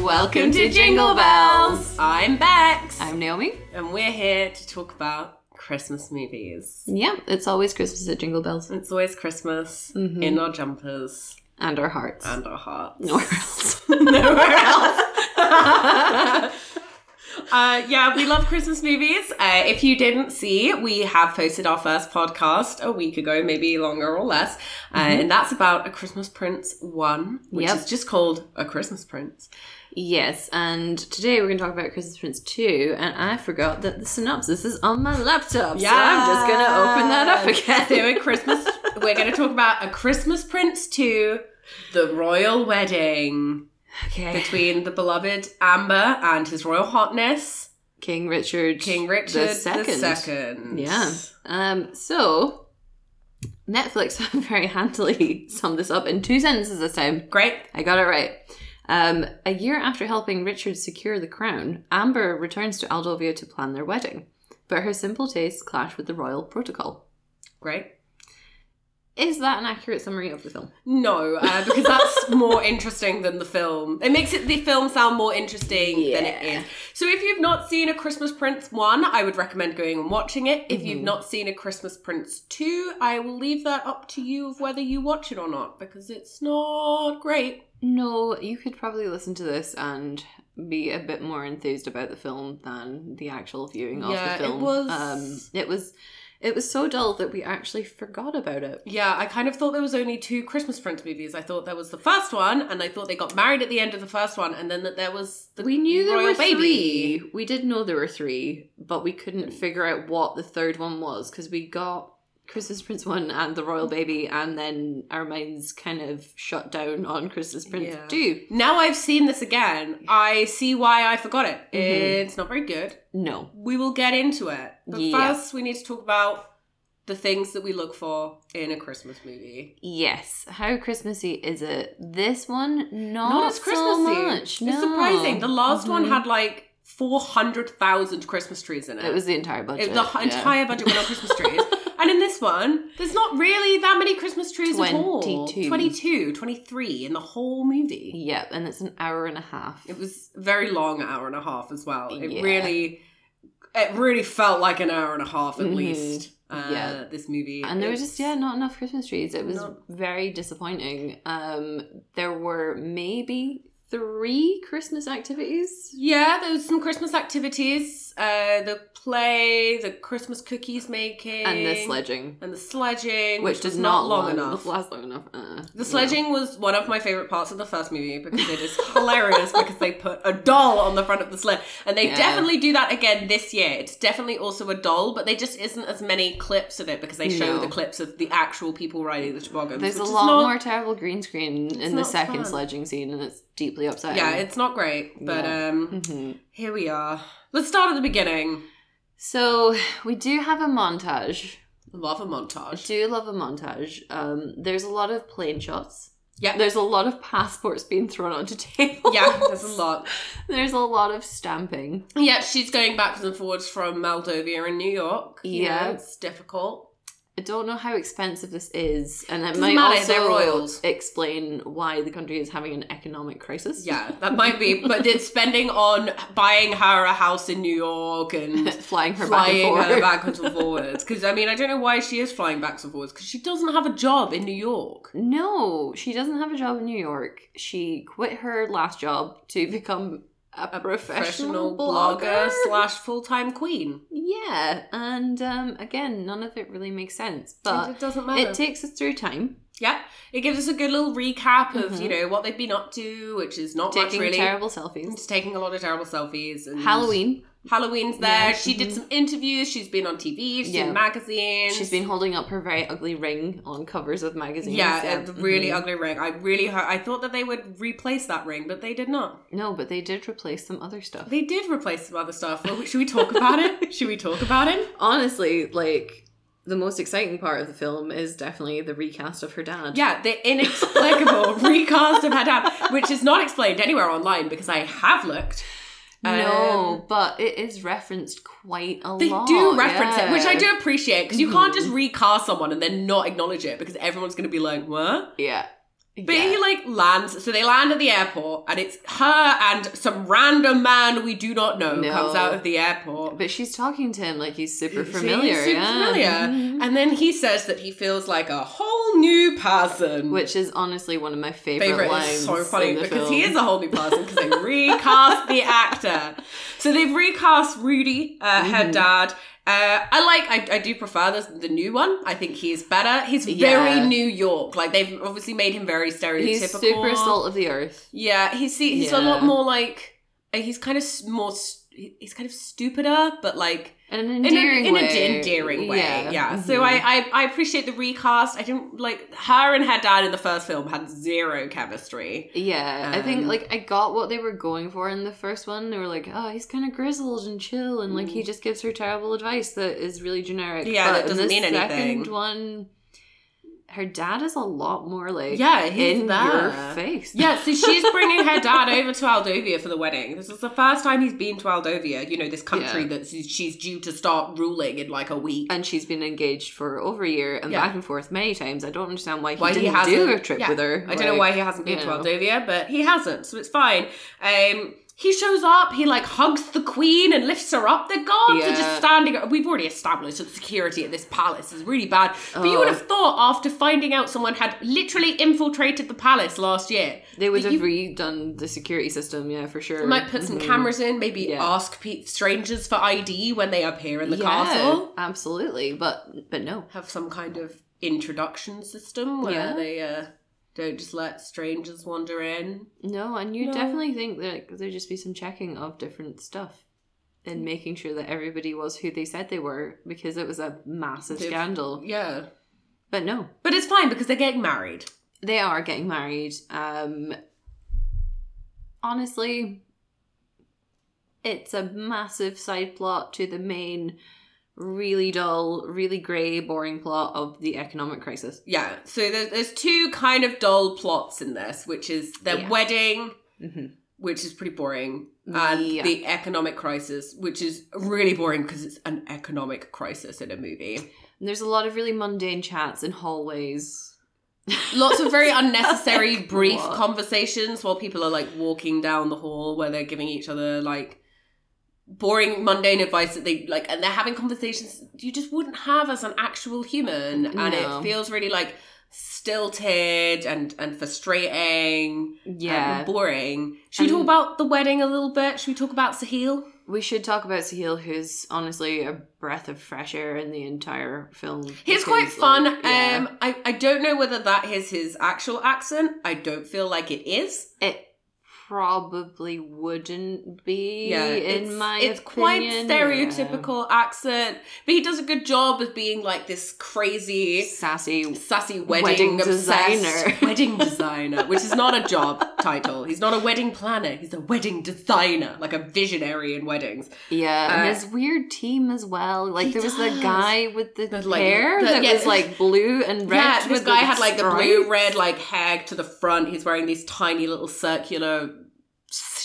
Welcome to Jingle Bells. I'm Bex. I'm Naomi. and we're here to talk about Christmas movies. Yeah, it's always Christmas at Jingle Bells It's always Christmas Mhm. in our jumpers and our hearts. and our hearts. Nowhere else. Nowhere else. uh, yeah, we love Christmas movies. Uh, if you didn't see, we have posted our first podcast a week ago, maybe longer or less. Uh, and that's about A Christmas Prince 1, which Yep. is just called A Christmas Prince. yes, and today we're going to talk about Christmas Prince 2, and I forgot that the synopsis is on my laptop, so I'm just going to open that up again. So a Christmas, we're going to talk about A Christmas Prince 2, The Royal Wedding. Okay. between the beloved Amber and his royal hotness, King Richard. King Richard the second. second. Yeah. Um, so, Netflix very handily summed this up in two sentences this time. Great. I got it right. Um, a year after helping Richard secure the crown, Amber returns to Aldovia to plan their wedding, but her simple tastes clash with the royal protocol. Great. Is that an accurate summary of the film? No, uh, because that's more interesting than the film. It makes it the film sound more interesting than it is. So if you've not seen A Christmas Prince 1, I would recommend going and watching it. If you've Mhm. not seen A Christmas Prince 2, I will leave that up to you of whether you watch it or not because it's not great. No, you could probably listen to this and be a bit more enthused about the film than the actual viewing of Yeah, the it film. was- Um, it was. It was so dull that we actually forgot about it. Yeah, I kind of thought there was only two Christmas Prince movies. I thought there was the first one, and I thought they got married at the end of the first one, and then that there was the we knew there royal were baby. three. We did know there were three, but we couldn't figure out what the third one was because we got Christmas Prince one and the royal baby, and then our minds kind of shut down on Christmas Prince Yeah. two. Now I've seen this again. I see why I forgot it. Mhm. It's not very good. No, We will get into it. But Yeah. first, we need to talk about the things that we look for in a Christmas movie. yes. How Christmassy is it? This one, not, Not as so Christmassy. much. It's no. surprising. The last one Mhm. had like 400,000 Christmas trees in it. It was the entire budget. It- the yeah. entire budget went on Christmas trees. and in this one, there's not really that many Christmas trees at all. 22. 22, 23 in the whole movie. Yep, and it's an hour and a half. It was a very long hour and a half as well. It Yeah. really it really felt like an hour and a half at Mhm. least. Uh, Yeah. this movie. and there was just yeah not enough christmas trees it was No. very disappointing um there were maybe three christmas activities Yeah, there was some Christmas activities. Uh, the play, the Christmas cookies making, and the sledging and the sledging, which, which, does not long long enough. last long enough uh, The sledging was one of my favorite parts of the first movie because it is hilarious because they put a doll on the front of the sled. And they Yeah. definitely do that again this year. It's definitely also a doll, but there just isn't as many clips of it because they show No. the clips of the actual people riding the toboggans. there's a lot not- more terrible green screen in the second fun. sledging scene and it's deeply upsetting Yeah, it's not great. But Yeah. um Mhm. here we are. Let's start at the beginning. so we do have a montage Love a montage. do love a montage um there's a lot of plane shots Yeah. there's a lot of passports being thrown onto tables Yeah, there's a lot. there's a lot of stamping Yeah, she's going backwards and forwards from Aldovia in New York. You Yeah. it's difficult. I don't know how expensive this is, and it Doesn't might matter, also they're royals. explain why the country is having an economic crisis. Yeah, that might be. But it's spending on buying her a house in New York and flying her flying back and forth. backwards and forwards. Because I mean, I don't know why she is flying backwards and forwards. Because she doesn't have a job in New York. No, she doesn't have a job in New York. She quit her last job to become a, A professional, blogger blogger. slash full time queen. yeah, and um, again, none of it really makes sense, but it doesn't matter. it takes us through time. Yeah, it gives us a good little recap of Mhm. you know what they've been up to, which is not Taking much really. terrible selfies. Just taking a lot of terrible selfies. And Halloween. Halloween's there. Yeah, She did mhm. some interviews. She's been on TV. She's Yeah. in magazines. She's been holding up her very ugly ring on covers of magazines. Yeah, a really Mhm. ugly ring. I really, I thought that they would replace that ring, but they did not. No, but they did replace some other stuff. They did replace some other stuff. Well, should we talk about it? Should we talk about it? Honestly, like the most exciting part of the film is definitely the recast of her dad. Yeah, the inexplicable recast of her dad, which is not explained anywhere online because I have looked. No, um, but it is referenced quite a They lot. They do reference it, which I do appreciate because you can't mm-hmm. just recast someone and then not acknowledge it because everyone's going to be like, "What?" Yeah. But yeah. he like lands, so they land at the airport, and it's her and some random man we do not know No. comes out of the airport. But she's talking to him like he's super familiar. super yeah. familiar. Mhm. And then he says that he feels like a whole new person. Which is honestly one of my favorite, favorite lines. so funny because film. he is a whole new person because they recast the actor. So they've recast Rudy, uh, her Mhm. dad. Uh, I like, I, I do prefer the, the new one. I think he's better. He's Yeah. very New York. Like they've obviously made him very stereotypical. He's super salt of the earth. Yeah, he's he's a lot more like uh, he's kind of more. He's kind of stupider, but like In an in, endearing a, in way. an endearing way. Yeah. Yeah. So Mhm. I, I I appreciate the recast. I didn't like her and her dad in the first film had zero chemistry. Yeah, I think Um, like I got what they were going for in the first one. They were like, "Oh, he's kind of grizzled and chill, and like he just gives her terrible advice that is really generic." Mm. Yeah, that doesn't mean anything. Second one, her dad is a lot more like Yeah, in there. your face. Yeah, so she's bringing her dad over to Aldovia for the wedding. This is the first time he's been to Aldovia, you know, this country Yeah. that she's due to start ruling in like a week. and she's been engaged for over a year and Yeah. back and forth many times. I don't understand why he Why didn't hasn't- do a trip yeah, with her. I don't know why he hasn't been to know. Aldovia, but he hasn't, so it's fine. Um, he shows up, he like hugs the queen and lifts her up. The guards are just standing. We've already established that security at this palace is really bad. But you would Oh. have thought after finding out someone had literally infiltrated the palace last year, They would have you- redone the security system, yeah, for sure. Might put some Mhm. cameras in, maybe Yeah. ask pe- strangers for ID when they appear in the yeah, castle. absolutely, but but no. Have some kind of introduction system where Yeah. they uh, don't just let strangers wander in. No, and you No. definitely think that there'd just be some checking of different stuff and making sure that everybody was who they said they were because it was a massive They've- scandal. Yeah. But no, But it's fine because they're getting married. they are getting married. Um, honestly, it's a massive side plot to the main, really dull, really grey, boring plot of the economic crisis. Yeah. So there's, there's two kind of dull plots in this, which is their Yeah. wedding, Mm-hmm. which is pretty boring, and Yeah. the economic crisis, which is really boring because it's an economic crisis in a movie. And there's a lot of really mundane chats in hallways. Lots of very unnecessary Like, brief what? conversations while people are like walking down the hall where they're giving each other like boring mundane advice that they like and they're having conversations you just wouldn't have as an actual human and No. it feels really like stilted and and frustrating Yeah. and boring should we talk about the wedding a little bit should we talk about Sahil We should talk about Sahil, who's honestly a breath of fresh air in the entire film. He's because, quite fun. like, yeah. Um, I, I don't know whether that is his actual accent. I don't feel like it is. it probably wouldn't be Yeah, in my it's opinion. quite stereotypical accent, but he does a good job of being like this crazy, Sassy. sassy wedding, Wedding designer. wedding designer, which is not a job title. He's not a wedding planner. He's a wedding designer, like a visionary in weddings. Yeah, and Uh, his weird team as well. Like there was does. the guy with the, The, like, hair the- that yeah. was like blue and red. yeah, this guy had like the blue red like hair to the front. He's wearing these tiny little circular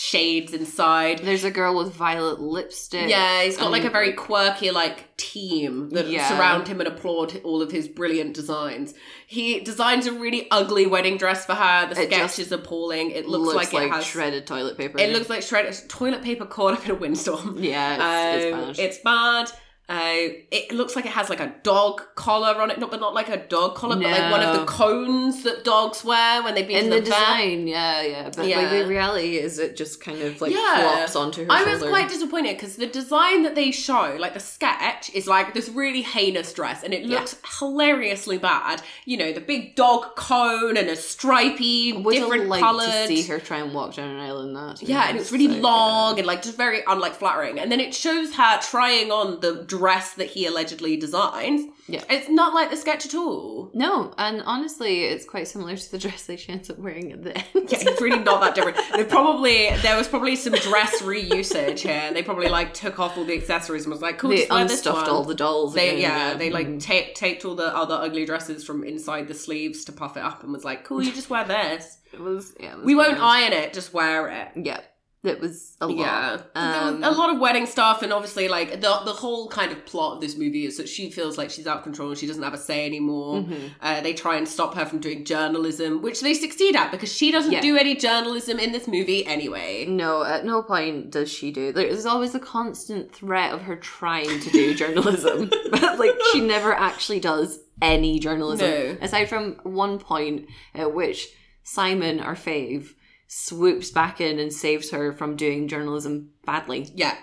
shades inside. There's a girl with violet lipstick. Yeah, he's got like a very quirky like team that Yeah. surround him and applaud all of his brilliant designs. He designs a really ugly wedding dress for her. The It sketch is appalling. It looks, like, it has shredded toilet paper. it looks like shredded toilet paper caught up in a windstorm. Yeah, it's, Um, it's bad. it's bad. Uh, it looks like it has like a dog collar on it, not but not like a dog collar, but like one of the cones that dogs wear when they've been in the, the, vet. design, yeah, yeah. But like the reality is, it just kind of like Yeah. flops onto her I shoulder. was quite disappointed because the design that they show, like the sketch, is like this really heinous dress and it Yeah. looks hilariously bad. You know, the big dog cone and a stripy, Would different liked coloured. to see her try and walk down an aisle in that. Yeah, and it's really so, long and like just very unlike flattering. And then it shows her trying on the dress that he allegedly designed. Yeah. It's not like the sketch at all. No, and honestly, it's quite similar to the dress that she ends up wearing at the end. Yeah, it's really not that different. They probably there was probably some dress reusage here. They probably like took off all the accessories and was like, "Cool, they just unstuffed one." all the dolls. They yeah, they like Mhm. taped taped all the other ugly dresses from inside the sleeves to puff it up and was like, "Cool, you just wear this. It was. Yeah, it was We won't iron it, just wear it." Yeah, It was a lot. Yeah, Um, a lot of wedding stuff, and obviously, like the the whole kind of plot of this movie is that she feels like she's out of control and she doesn't have a say anymore. Mhm. Uh, they try and stop her from doing journalism, which they succeed at because she doesn't Yeah. do any journalism in this movie anyway. No, at no point does she do. There's always a constant threat of her trying to do journalism, but like she never actually does any journalism. No. Aside from one point at which Simon, our fave, swoops back in and saves her from doing journalism badly. Yeah,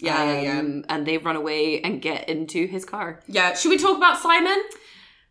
yeah, yeah, yeah. Um, And they run away and get into his car. Yeah, should we talk about Simon?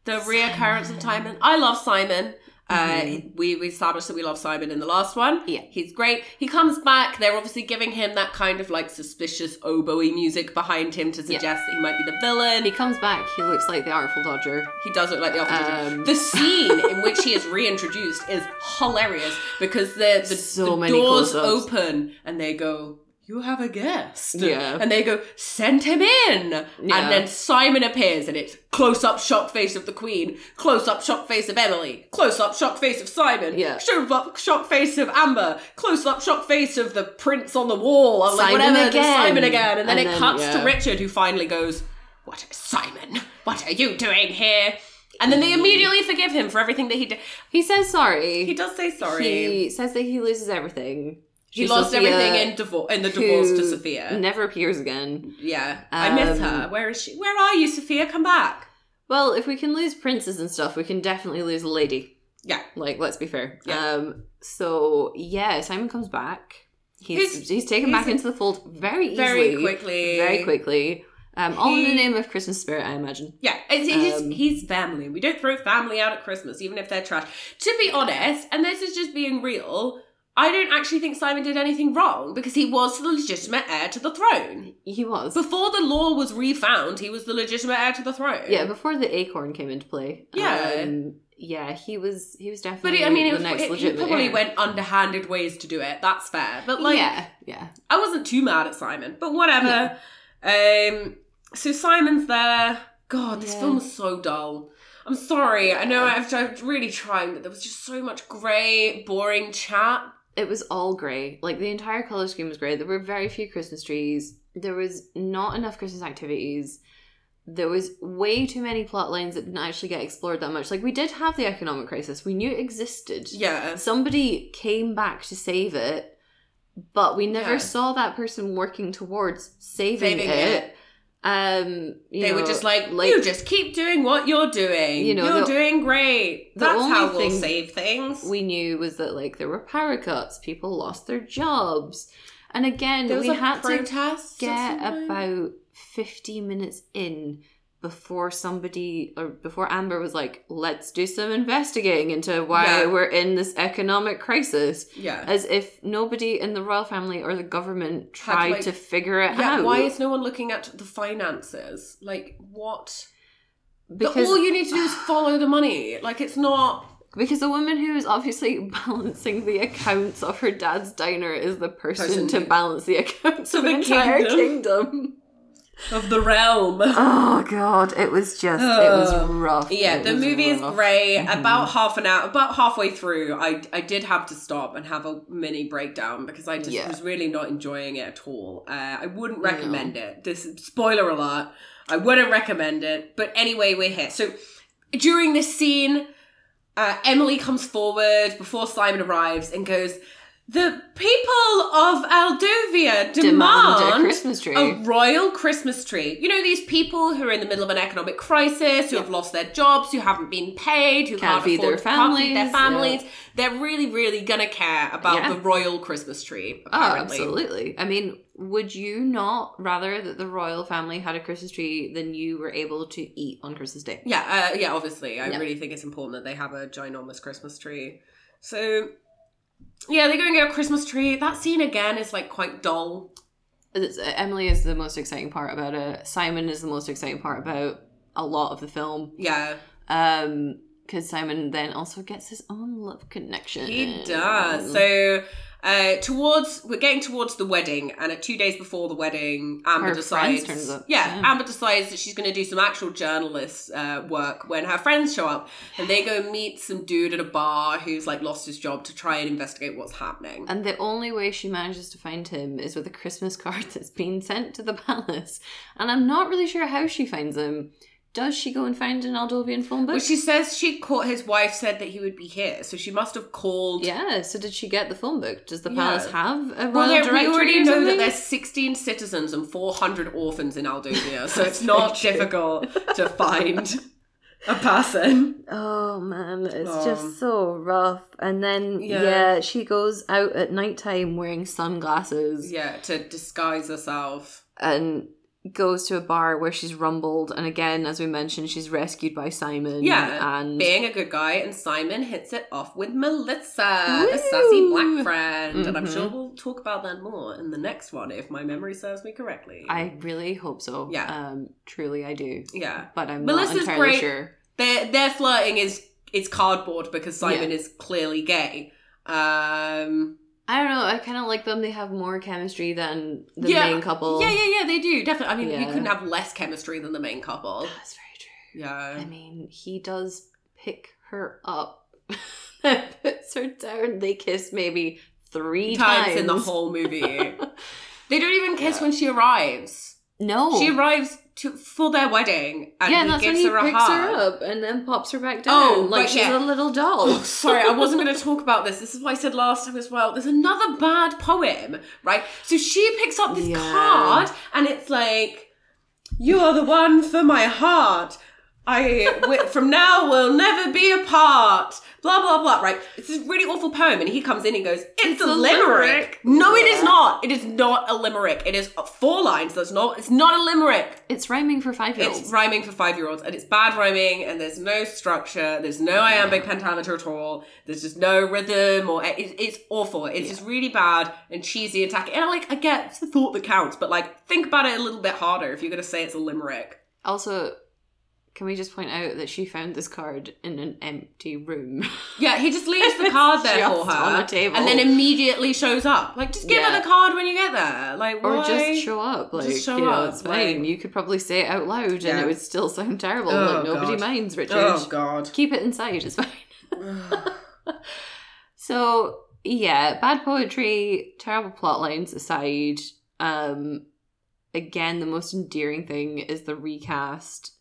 The reoccurrence of Simon. I love Simon. Uh, Mhm. we, we established that we love Simon in the last one. Yeah. He's great. He comes back. They're obviously giving him that kind of like suspicious oboe music behind him to suggest that he might be the villain. He comes back. He looks like the Artful Dodger. He does look like the opposite. Um, the scene in which he is reintroduced is hilarious because the the, So the doors close-ups. open and they go, "You have a guest." Yeah. and they go, "Send him in." Yeah. And then Simon appears, and it's close up shock face of the Queen, close up shock face of Emily, close up shock face of Simon, Yeah. show up shocked face of Amber, close up shock face of the prince on the wall, or like Simon whatever, again. Simon again, and then And it then, cuts to. Richard, who finally goes, "What, Simon? What are you doing here?" And then they immediately forgive him for everything that he did. He says sorry. He does say sorry. He says that he loses everything. He To lost Sophia, everything in divorce in the divorce to Sophia. Never appears again. yeah, I miss Um, her. Where is she? Where are you, Sophia? Come back. Well, if we can lose princes and stuff, we can definitely lose a lady. Yeah. Like, let's be fair. Yeah. Um. So yeah, Simon comes back. He's He's- he's, taken he's- back into the fold very easily, Very quickly. very quickly. Um, all in the name of Christmas spirit, I imagine. Yeah, it's, he's, Um, he's family. We don't throw family out at Christmas, even if they're trash. To be honest, and this is just being real, I don't actually think Simon did anything wrong because he was the legitimate heir to the throne. He was. Before the law was refound, he was the legitimate heir to the throne. yeah, before the acorn came into play. Yeah. Um, yeah, he was. He was But definitely he, I mean, it the was, next it- he probably heir. went underhanded ways to do it. That's fair. But like, yeah, yeah. I wasn't too mad at Simon, but whatever. Um, so Simon's there. God, this Yeah. film was so dull. I'm sorry. I know I've, I've really tried, but there was just so much grey, boring chat. It was all grey. Like the entire color scheme was grey. There were very few Christmas trees. There was not enough Christmas activities. There was way too many plot lines that didn't actually get explored that much. Like we did have the economic crisis. We knew it existed. Yeah. Somebody came back to save it, but we never Yeah. saw that person working towards saving, Saving it. it. Um, They know, were just like, like you just keep doing what you're doing. You know, you're the- doing great. That's how we'll save things. we knew was that like there were power cuts, people lost their jobs, and again we had to get about 50 minutes in before somebody or before Amber was like, let's do some investigating into why Yeah. we're in this economic crisis. Yeah. As if nobody in the royal family or the government tried like- to figure it Yeah, out. why is no one looking at the finances? Like, what? because, all you need to do is follow the money. Like, it's not. because the woman who is obviously balancing the accounts of her dad's diner is the person, Person to balance the accounts of the the entire kingdom. kingdom. Of the realm. Oh god, it was just it was rough. Yeah, It the movie is rough. great. Mhm. About half an hour, about halfway through, I I did have to stop and have a mini breakdown because I just Yeah. was really not enjoying it at all. Uh, I wouldn't No. recommend it. This spoiler alert. I wouldn't recommend it. But anyway, we're here. So during this scene, uh, Emily comes forward before Simon arrives and goes. The people of Aldovia demand demand a Christmas tree. a royal Christmas tree. You know, these people who are in the middle of an economic crisis, who have lost their jobs, who haven't been paid, who Can't can't, feed their can't their families, families. They're really, really gonna care about Yeah. the royal Christmas tree. Oh, absolutely. I mean, would you not rather that the royal family had a Christmas tree than you were able to eat on Christmas Day? Yeah, uh, yeah. Obviously, I Yeah. really think it's important that they have a ginormous Christmas tree. So, yeah, they go and get a Christmas tree. That scene again is like quite dull. It's, uh, Emily is the most exciting part about it. Simon is the most exciting part about a lot of the film. Yeah, Um, because Simon then also gets his own love connection. he does. So, Uh, towards we're getting towards the wedding, and at two days before the wedding, Amber Her decides. up. Yeah, Yeah. Amber decides that she's going to do some actual journalist uh, work when her friends show up, and they go meet some dude at a bar who's like lost his job to try and investigate what's happening. And the only way she manages to find him is with a Christmas card that's been sent to the palace. And I'm not really sure how she finds him. Does she go and find an Aldovian phone book? Well, she says she caught his wife said that he would be here, so she must have called. yeah, so did she get the phone book? Does the Yeah. palace have a royal Well, directory we already know that there's 16 citizens and 400 orphans in Aldovia, so it's not difficult to find a person. Oh man, it's Um, just so rough. And then Yeah. yeah. she goes out at nighttime wearing sunglasses Yeah, to disguise herself. and goes to a bar where she's rumbled. And again, as we mentioned, she's rescued by Simon. Yeah, and being a good guy, and Simon hits it off with Melissa, the sassy black Woo! friend. And I'm sure we'll talk about that more in the next one if my memory serves me correctly. I really hope so. Yeah. Um, truly, I do. yeah. But I'm Melissa's not entirely great. sure. Their their flirting is it's cardboard because Simon is clearly gay. Um I don't know. I kind of like them. They have more chemistry than the Yeah. main couple. Yeah, yeah, yeah, they do. Definitely. I mean, you couldn't have less chemistry than the main couple. That's very true. Yeah. I mean, he does pick her up and puts her down. They kiss maybe three times, times, in the whole movie. they don't even kiss Yeah. when she arrives. No, She arrives to for their wedding and yeah, he that's when he her a picks hug. her up and then pops her back down Oh, like she's yeah. a little doll. Oh, sorry, I wasn't going to talk about this. This is what I said last time as well. There's another bad poem, right? So she picks up this Yeah. card, and it's like, "You are the one for my heart. I from now will never be apart." Blah blah blah. Right? It's this really awful poem, and he comes in and goes, "It's, It's a, a limerick." limerick. No, it is not. It is not a limerick. It is four lines. That's not. It's not a limerick. It's rhyming for five year It's rhyming for five year olds, and it's bad rhyming, and there's no structure, there's no iambic pentameter at all, there's just no rhythm, or it, it's awful. It's just really bad and cheesy and tacky. And like, I get it's the thought that counts, but like, think about it a little bit harder if you're gonna say it's a limerick. Also, can we just point out that she found this card in an empty room? Yeah, he just leaves the card there for her, on the table. and then immediately shows up. Like, just give her the card when you get there. Like, or why? just show up. Like, Just show you know, up, it's fine. like- you could probably say it out loud and Yeah. it would still sound terrible. Oh, like, nobody God. minds, Richard. Oh God. Keep it inside, it's fine. So, yeah, bad poetry, terrible plot lines aside, um, again, the most endearing thing is the recast.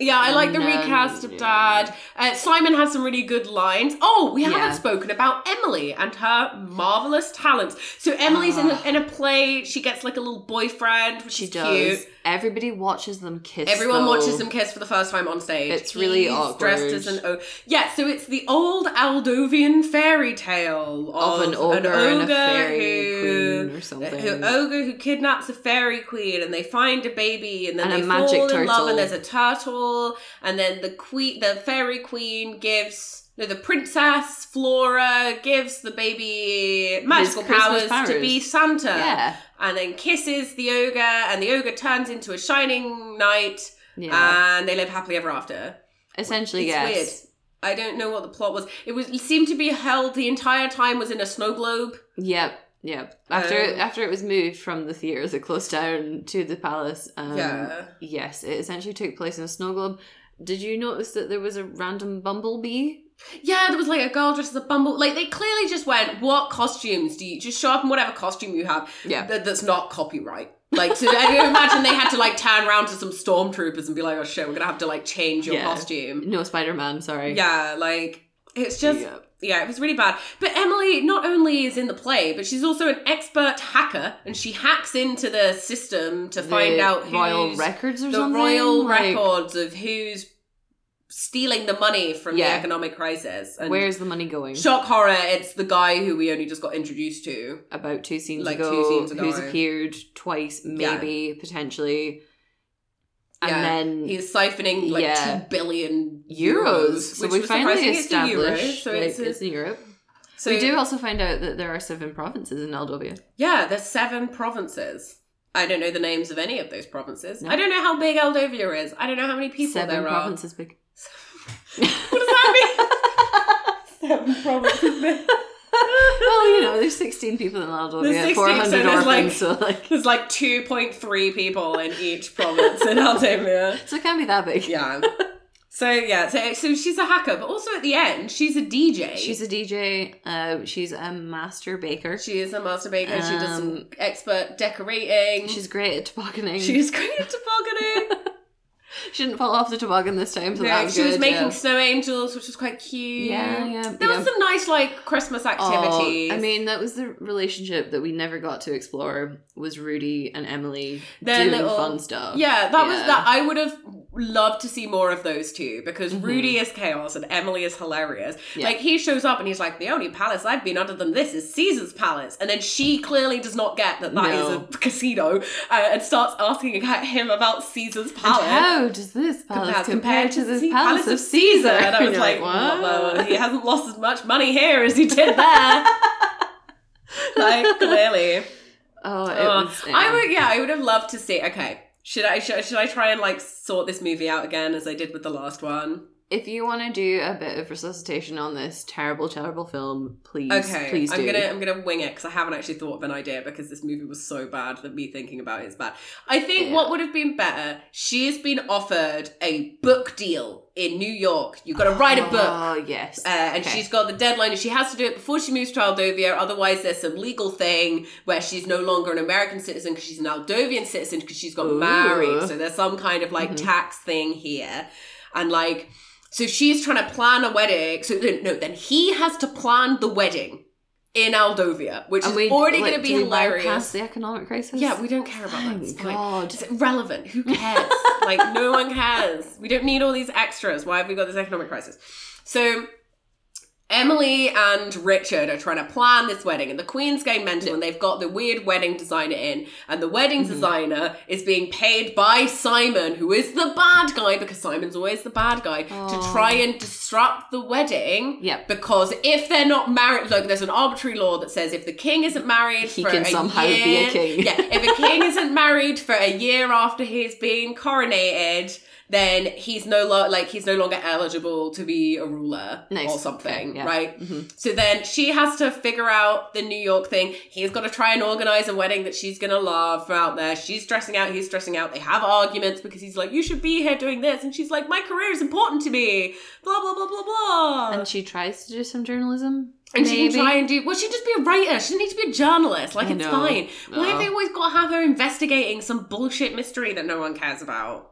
Yeah, I like the No, recast of yeah. Dad. Uh, Simon has some really good lines. Oh, we Yeah. haven't spoken about Emily and her marvelous talents. So Emily's in, a, Ah. in a play. She gets like a little boyfriend, which She is does. cute. Everybody watches them kiss. Everyone though. watches them kiss for the first time on stage. It's really He's awkward. Dressed as an o- yeah, so it's the old Aldovian fairy tale of of, an ogre, and a fairy who, queen or something. who ogre who kidnaps a fairy queen and they find a baby and then And they magic fall in love and there's a turtle and then the queen the fairy queen gives no the princess Flora gives the baby magical Christmas powers, to be Santa yeah, and then kisses the ogre and the ogre turns into a shining knight yeah. and they live happily ever after. Essentially, it's yes. weird. I don't know what the plot was. It was it seemed to be held the entire time was in a snow globe. Yep, yep. After Um, after it was moved from the theater that closed down to the palace, um, Yeah. yes, it essentially took place in a snow globe. Did you notice that there was a random bumblebee? Yeah, there was like a girl dressed as a bumble. Like they clearly just went, "What costumes do you just show up in whatever costume you have Yeah. that, that's not copyright." Like, so I can imagine they had to like turn around to some stormtroopers and be like, "Oh shit, we're gonna have to like change your Yeah. costume." No Spider Man. Sorry. Yeah, like it's just Yeah. yeah, it was really bad. But Emily not only is in the play, but she's also an expert hacker, and she hacks into the system to The find out who's royal records or the something. royal Like, records of who's stealing the money from Yeah. the economic crisis. And Where's the money going? shock horror? It's the guy who we only just got introduced to. About two scenes Like ago, two scenes ago. who's appeared twice, maybe potentially, and Yeah. then He's siphoning like Yeah. two billion euros. euros, So which we finally surprising. It's in euros, established so it's, it's, in Europe. so we do also find out that there are seven provinces in Aldovia. Yeah, there's seven provinces. I don't know the names of any of those provinces. No. I don't know how big Aldovia is. I don't know how many people seven there provinces big. What does that mean? seven provinces big. well, you know, there's 16 people in There's Aldovia, 16, 400 so there's, orphans, like- so like, There's like 2.3 people in each province in Aldovia. so it can't be that big. Yeah. So yeah, so, so she's a hacker, but also at the end, she's a DJ. She's a DJ. Uh, she's a master baker. she is a master baker. she does some Um, expert decorating. She's great at tobogganing. she's great at tobogganing. she didn't fall off the toboggan this time, so that yeah, was she was making yeah. snow angels, which was quite cute. Yeah, yeah, There yeah. was some nice like Christmas Oh, activities. I mean, that was the relationship that we never got to explore. Was Rudy and Emily Their doing little- fun stuff? Yeah, that was that. I would have loved to see more of those two because Mhm. Rudy is chaos and Emily is hilarious. Yeah. Like he shows up and he's like, "The only palace I've been under than this is Caesar's palace," and then she clearly does not get that that is No. a casino uh, and starts asking him about Caesar's palace. And how does this palace Compared- compare to the Ce- palace, of Caesar? And I was You're like, well, he hasn't lost as much money here as he did there. like, clearly. Oh, it was. I would, yeah, I would have loved to see. Okay, should I should, should I try and like sort this movie out again as I did with the last one? If you want to do a bit of resuscitation on this terrible, terrible film, please, Okay, please do. I'm gonna I'm gonna wing it because I haven't actually thought of an idea because this movie was so bad that me thinking about it is bad. I think Yeah. what would have been better. She has been offered a book deal in New York. You've got to write a book. Oh yes, Uh, and Okay. she's got the deadline and she has to do it before she moves to Aldovia. Otherwise, there's some legal thing where she's no longer an American citizen because she's an Aldovian citizen because she's got Ooh. married. So there's some kind of like Mhm. tax thing here. And like, so she's trying to plan a wedding. So then, no, then he has to plan the wedding in Aldovia, which And is we, already like, going to be hilarious. the economic crisis. Yeah, we don't care about that. It's. God. It's irrelevant. Who cares? like, no one cares. We don't need all these extras. Why have we got this economic crisis? So, Emily and Richard are trying to plan this wedding, and the Queen's going mental, and they've got the weird wedding designer in, and the wedding Mhm. designer is being paid by Simon, who is the bad guy, because Simon's always the bad guy, to Oh. try and disrupt the wedding. Yep. Because if they're not married, like there's an arbitrary law that says if the king isn't married, He for can a somehow be a king. Yeah, if a king isn't married for a year after he's been coronated, then he's no lo- like he's no longer eligible to be a ruler Nice. or something, yeah. right? Mhm. So then she has to figure out the New York thing. He's got to try and organize a wedding that she's gonna love out there. She's stressing out, he's stressing out. They have arguments because he's like, "You should be here doing this," and she's like, "My career is important to me." Blah blah blah blah blah. And she tries to do some journalism. And she maybe. can try and do. Well, she just be a writer. She doesn't need to be a journalist. Like it's fine. Why have they always got to have her investigating some bullshit mystery that no one cares about?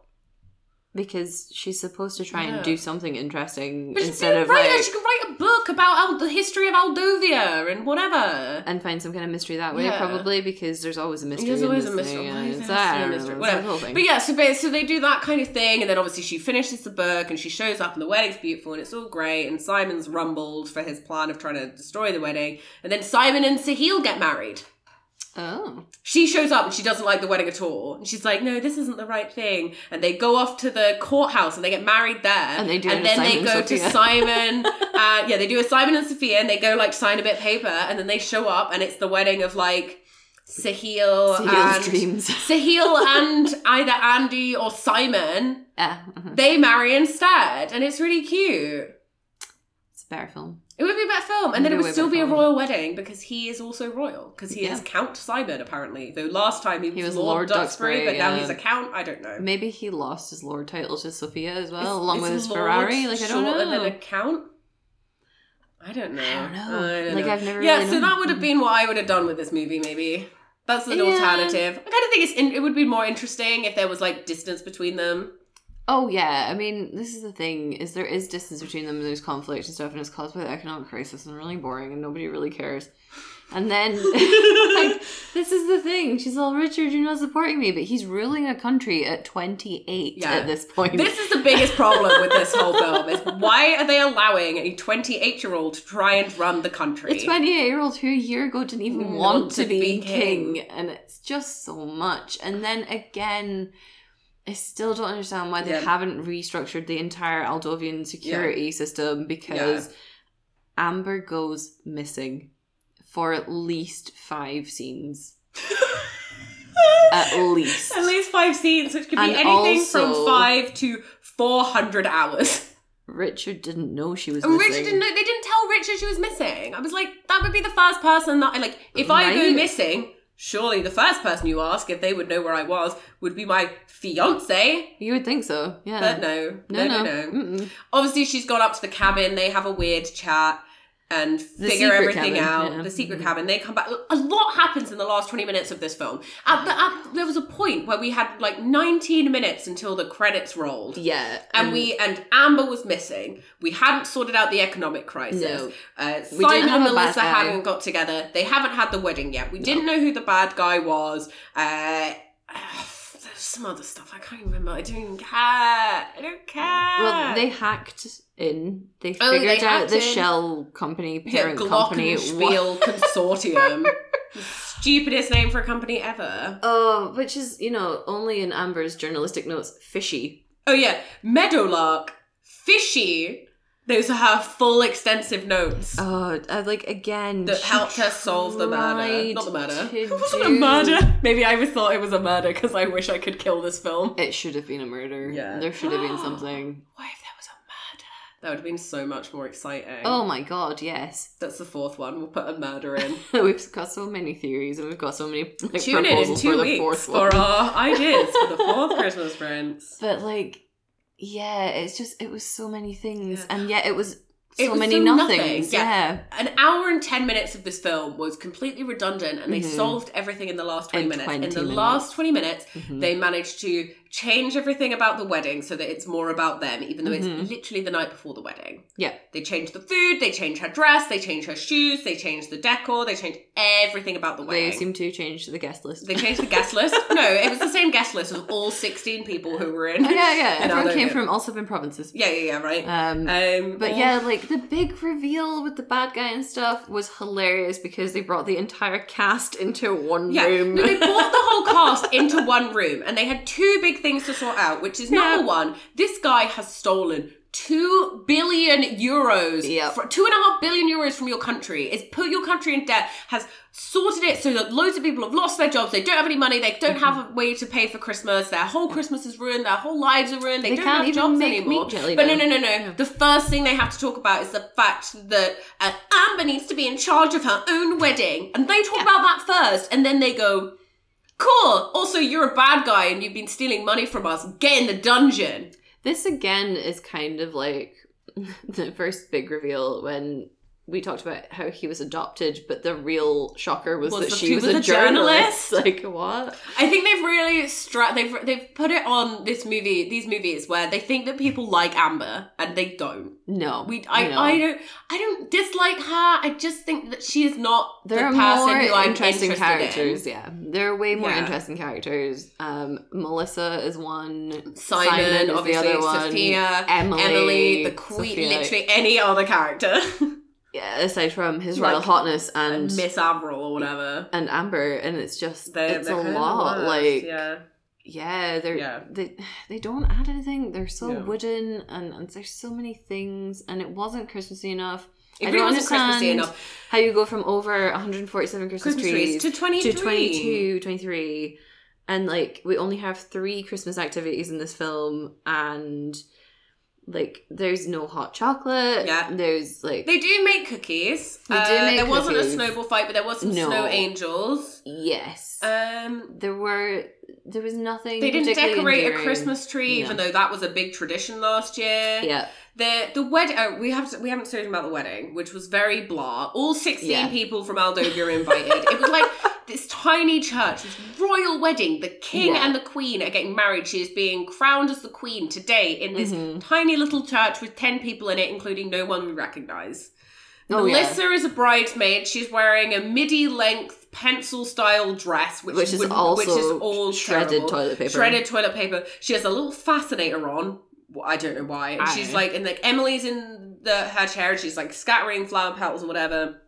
Because she's supposed to try Yeah. and do something interesting But instead of writer. like she can write a book about Al- the history of Aldovia and whatever. and find some kind of mystery that way Yeah. probably because there's always a mystery. There's always a mystery. and it's- there has to be I a know, mystery? it's Whatever. the whole thing. But yeah, so ba- so they do that kind of thing, and then obviously she finishes the book and she shows up, and the wedding's beautiful and it's all great. And Simon's rumbled for his plan of trying to destroy the wedding, and then Simon and Sahil get married. Oh, she shows up and she doesn't like the wedding at all. And she's like, no, this isn't the right thing. And they go off to the courthouse and they get married there. And they do And then they go Sophia. to Simon. uh, yeah, they do a Simon and Sophia and they go like sign a bit of paper. And then they show up and it's the wedding of like Sahil Sahil's and dreams. Sahil and either Andy or Simon. yeah, mhm. They marry instead. And it's really cute. it's a better film. It would be a better film, and then it would still be a royal wedding because he is also royal because he is Count Simon apparently. Though last time he was, He was Lord, Lord Duxbury, Duxbury, but now he's a count. I don't know. Maybe he lost his lord title to Sophia as well, Is- along is with his Lord Ferrari. Like I don't know. than a count. I don't know. I don't know. I don't Like, know. I've never Yeah, really so that would have been what I would have done with this movie. Maybe that's an Yeah. alternative. I kind of think it's in, it would be more interesting if there was like distance between them. Oh yeah, I mean, this is the thing: is there is distance between them, and there's conflict and stuff, and it's caused by the economic crisis, and really boring, and nobody really cares. And then, like, this is the thing: she's all Richard, you're not supporting me, but he's ruling a country at 28 Yeah. at this point. This is the biggest problem with this whole film: is why are they allowing a 28 year old to try and run the country? a 28 year old who a year ago didn't even want want to to be, be king. king. and it's just so much. And then again, I still don't understand why they Yeah. haven't restructured the entire Aldovian security system because Amber goes missing for at least five scenes. at least. At least five scenes, which could be And anything also- from five to 400 hours. Richard didn't know she was missing. Richard didn't know. They didn't tell Richard she was missing. I was like, that would be the first person that I like. If I go missing, surely the first person you ask if they would know where I was would be my fiance. You would think so, yeah. But no, no, no, no. Mm-mm. Obviously, she's gone up to the cabin. They have a weird chat and figure everything cabin, out. yeah. The secret Mhm. cabin. They come back. A lot happens in the last twenty minutes of this film. At the, at, there was a point where we had like nineteen minutes until the credits rolled. Yeah. And we and Amber was missing. We hadn't sorted out the economic crisis. No. Uh, Simon and Melissa hadn't got together. They haven't had the wedding yet. We didn't know who the bad guy was. Uh, some other stuff I can't remember. I don't even care. I don't care. Well, they hacked in. They Oh, figured they out the in. shell company, yeah, parent company. what- Glockenspiel Consortium. The Stupidest name for a company ever. Oh, which is, you know, only in Amber's journalistic notes, fishy. Oh yeah, Meadowlark, Fishy. Those are her full extensive notes. Oh, uh, like again, that helped her solve the murder. Not the murder. It wasn't a murder. Maybe I thought it was a murder because I wish I could kill this film. It should have been a murder. Yeah. There should have been something. What if there was a murder? That would have been so much more exciting. Oh my god, yes. That's the fourth one. We'll put a murder in. we've got so many theories and we've got so many like, Tune in two for the weeks fourth for our ideas for the fourth Christmas Prince. But like, yeah, it's just it was so many things, Yeah. and yet it was It so was many so nothings. nothing, Yeah. An hour and ten minutes of this film was completely redundant, and they Mhm. solved everything in the last twenty In minutes. 20 in the minutes. last twenty minutes, Mhm. they managed to change everything about the wedding so that it's more about them, even though Mhm. it's literally the night before the wedding. Yeah. They change the food, they change her dress, they change her shoes, they change the decor, they change everything about the wedding. They seem to change the guest list. They changed the guest list. No, it was the same guest list of all 16 people who were in. Oh, yeah, yeah. Everyone came from all seven provinces. Yeah, yeah, yeah, right. Um, Um, but yeah, like the big reveal with the bad guy and stuff was hilarious because they brought the entire cast into one Yeah, room. no, they brought the whole cast into one room and they had two big things to sort out, which is number Yeah. one, this guy has stolen two billion euros, Yep. fr- two and a half billion euros from your country, It's put your country in debt, has sorted it so that loads of people have lost their jobs, they don't have any money, they don't have a way to pay for Christmas, their whole Christmas is ruined, their whole lives are ruined, they, They don't have jobs anymore. but no, no, no, no. Yeah. The first thing they have to talk about is the fact that uh, Amber needs to be in charge of her own wedding. And they talk about that first, and then they go, Cool. Also, you're a bad guy and you've been stealing money from us. Get in the dungeon. This again is kind of like the first big reveal when we talked about how he was adopted, but the real shocker was, Was that that she was, was a, journalist. journalist? Like what? I think they've really stra- they've they've put it on this movie, these movies where they think that people like Amber and they don't. No, We I, no. I don't I don't dislike her. I just think that she is not There the are person more who I'm interesting characters. in. Yeah, there are way more Yeah. interesting characters. Um, Melissa is one. Simon, is obviously, the other one. Sophia, Emily, Emily, the queen, Sophia. literally any other character. Yeah, aside from his Like, hotness and Miss Averill or whatever. and Amber, and it's just They're- it's they're a lot. worse, Like yeah. yeah, they're Yeah. they they don't add anything. They're so No. wooden, and, and there's so many things, and it wasn't Christmassy enough. It I really don't understand. How you go from over 147 Christmas, Christmas trees to 23. to 22, 23. And like we only have three Christmas activities in this film and like there's no hot chocolate. Yeah. There's like They do make cookies. They do Uh, make there wasn't a cookies. snowball fight, but there was some No. snow angels. yes. Um, there were there was nothing they didn't decorate a. Christmas tree, even though that was a big tradition last year. Uh, Yeah. The the wedding. Oh, we have to, we haven't spoken about the wedding, which was very blah. All sixteen Yeah. people from Aldovia are invited. it was like this tiny church, this royal wedding. The king Yeah. and the queen are getting married. She is being crowned as the queen today in this Mhm. tiny little church with ten people in it, including no one we recognize. Oh, yeah. Melissa is a bridesmaid. She's wearing a midi length pencil style dress, which, Which is would- also which is all shredded terrible. toilet paper. Shredded toilet paper. She has a little fascinator on. I don't know why. And I she's know. like, and like Emily's in the her chair. and She's like scattering flower petals and whatever.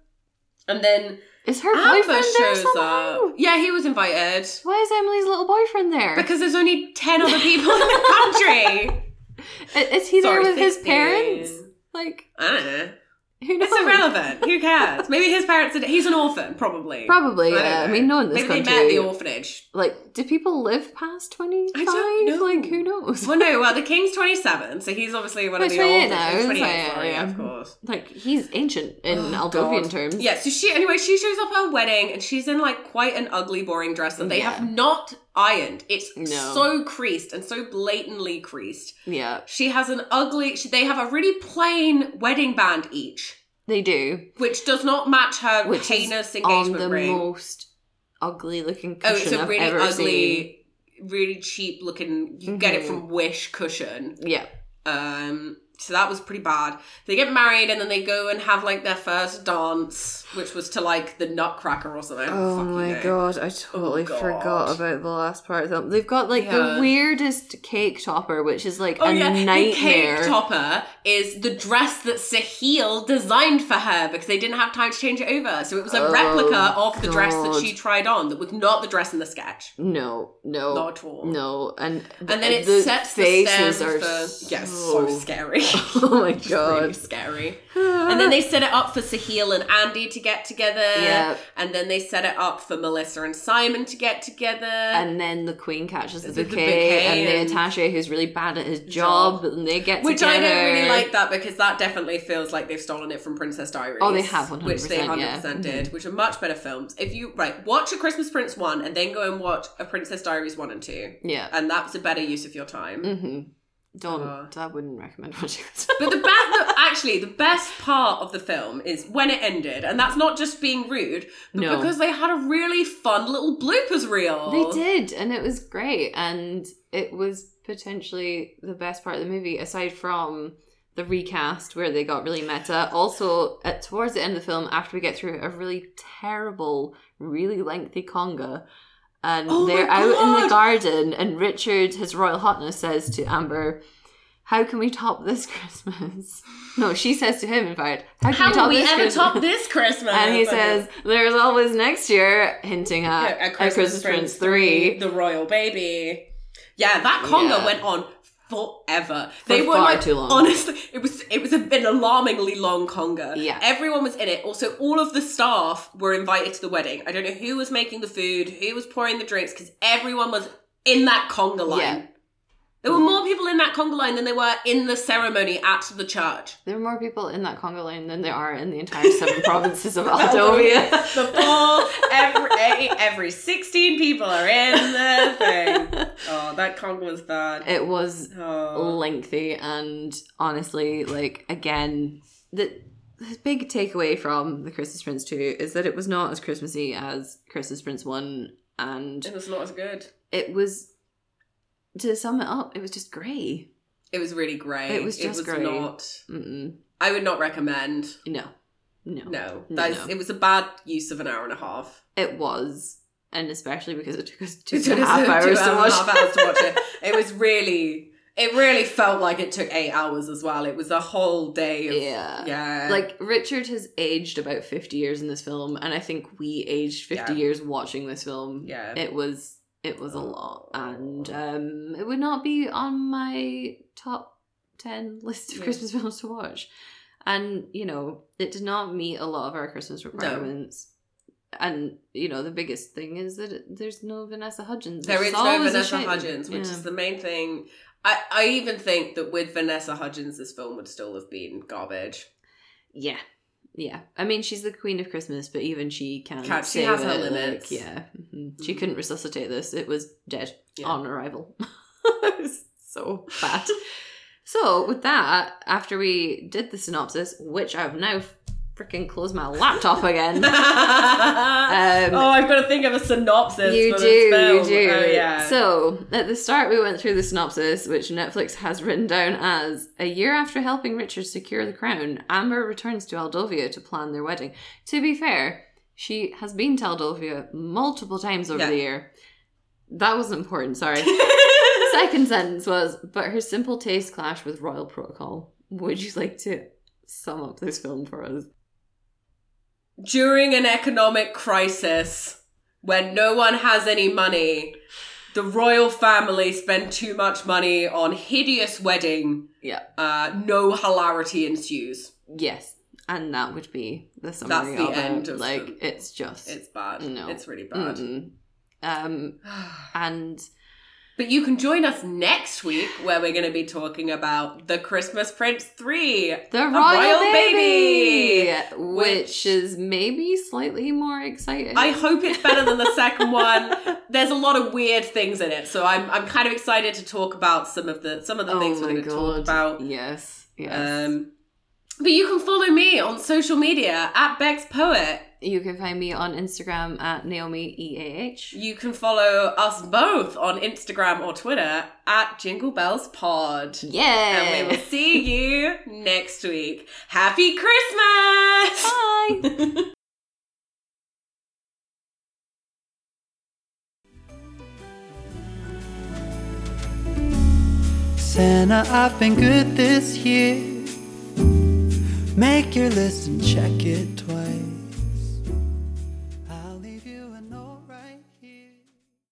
And then Is her Amber boyfriend there somehow? up. Yeah, he was invited Why is Emily's little boyfriend there? because there's only ten other people in the country. Is he there Sorry, with his parents? Like I don't know. Who knows? It's irrelevant. Who cares? Maybe his parents. Are, he's an orphan, probably. Probably, I yeah. I mean, no one Maybe they met at the orphanage. like, do people live past 25? I don't know. Like, who knows? Well, no. Well, the king's twenty-seven, so he's obviously one of the oldest. now, Twenty-eight, sorry, Yeah. of course. Like, he's ancient in Oh, Aldovian terms. Yeah, so she anyway, she shows up at her wedding and she's in like quite an ugly, boring dress that they Yeah. have not ironed. It's No. so creased and so blatantly creased. Yeah, She has an ugly. She, they have a really plain wedding band each, they do. which does not match her Which heinous is on the ring. most ugly looking oh, it's a I've really ever ugly, really cheap looking. You get it Mhm. from Wish cushion. Yeah. Um, so that was pretty bad. They get married and then they go and have like their first dance, which was to like the Nutcracker or something. Oh my know. god, I totally oh God. forgot about the last part of them. They've got like Yeah. the weirdest cake topper, which is like Oh a yeah, the cake topper is the dress that Sahil designed for her because they didn't have time to change it over. So it was a Oh, replica of the dress that she tried on that was not the dress in the sketch. no, no, Not at all. no, and And then it the sets the faces stem are for so, yeah, so scary. Oh my It's really god! scary. And then they set it up for Sahil and Andy to get together. Yeah. And then they set it up for Melissa and Simon to get together. and then the queen catches the The bouquet, bouquet and the and- attaché who's really bad at his job, and they get which I don't really like that because that definitely feels like they've stolen it from Princess Diaries. Oh, they have, which they 100%, yeah. percent did, which are much better films. If you right watch a Christmas Prince one and then go and watch a Princess Diaries one and two, Yeah. and that's a better use of your time. Mm-hmm. Don't. Uh. I wouldn't recommend watching it. But the best, the, actually, the best part of the film is when it ended, and that's not just being rude, but No. because they had a really fun little bloopers reel. They did, and it was great, and it was potentially the best part of the movie, aside from the recast where they got really meta. Also, at, towards the end of the film, after we get through a really terrible, really lengthy conga, and Oh they're out in the garden, and Richard, his royal hotness, says to Amber. How can we top this Christmas? No, she says to him, in fact, how can How we top will we this ever Christmas? top this Christmas? And he says, "There's always next year," hinting at, a Christmas, Prince Prince three. the royal baby. Yeah, that conga Yeah. went on forever. For they were far like too long. honestly, it was it was an alarmingly long conga. Yeah. everyone was in it. Also, all of the staff were invited to the wedding. I don't know who was making the food, who was pouring the drinks, because everyone was in that conga line. Yeah. There were mm-hmm. more people in that conga line than there were in the ceremony at the church. There are more people in that conga line than there are in the entire seven provinces of Aldovia. the full every every sixteen people are in the thing. Oh, that conga was bad. It was Oh. lengthy and honestly, like again, the the big takeaway from the Christmas Prince two is that it was not as Christmassy as Christmas Prince one, and It was not as good. it was. To sum it up, it was just grey. It was really great. It was just great. not. Mm-mm. I would not recommend. No, no, No, That's, no. it was a bad use of an hour and a half. It was, and especially because it took us two It and a half us hours two to watch. hours to watch it. It was really. It really felt like it took eight hours as well. It was a whole day of Yeah. yeah. Like Richard has aged about 50 years in this film and I think we aged 50 Yeah. years watching this film. yeah. It was it was a lot and um it would not be on my top 10 list of Yeah. Christmas films to watch. And you know, it did not meet a lot of our Christmas requirements. And you know, the biggest thing is that it, there's no Vanessa Hudgens. There which is is no always a Vanessa shame. Hudgens, which Yeah. is the main thing. I, I even think that with Vanessa Hudgens, this film would still have been garbage. Yeah. Yeah. I mean, she's the queen of Christmas, but even she can Can't- she has her it, limits. Like, yeah. mhm. She Mhm. couldn't resuscitate this. It was dead Yeah. on arrival. it was so bad. so, with that, after we did the synopsis, which I've now freaking close my laptop again. oh, I've got to think of a synopsis. Um, you for do, this film. you do. Oh, yeah. So, at the start, we went through the synopsis, which Netflix has written down as A year after helping Richard secure the crown, Amber returns to Aldovia to plan their wedding. To be fair, she has been to Aldovia multiple times over Yeah. the year. That wasn't important, sorry. Second sentence was, but her simple taste clash with royal protocol. Would you like to sum up this film for us? During an economic crisis, when no one has any money, the royal family spend too much money on hideous wedding. Yeah. Uh, no hilarity ensues. Yes. and that would be the summary the of end it. of like the- it's just It's bad. No. It's really bad. mm-mm. um and But you can join us next week where we're going to be talking about The Christmas Prince 3. the royal, royal baby, baby, which, which- is maybe slightly more exciting. I hope it's better than the second one. There's a lot of weird things in it, so I'm I'm kind of excited to talk about some of the some of the oh things we're going to talk about. Yes, yes. Um, but you can follow me on social media at Bex Poet. You can find me on Instagram at Naomi EAH. You can follow us both on Instagram or Twitter at Jingle Bells Pod. Yeah. And we will see you next week. Happy Christmas! Bye. Santa, I've been good this year. Make your list and check it twice.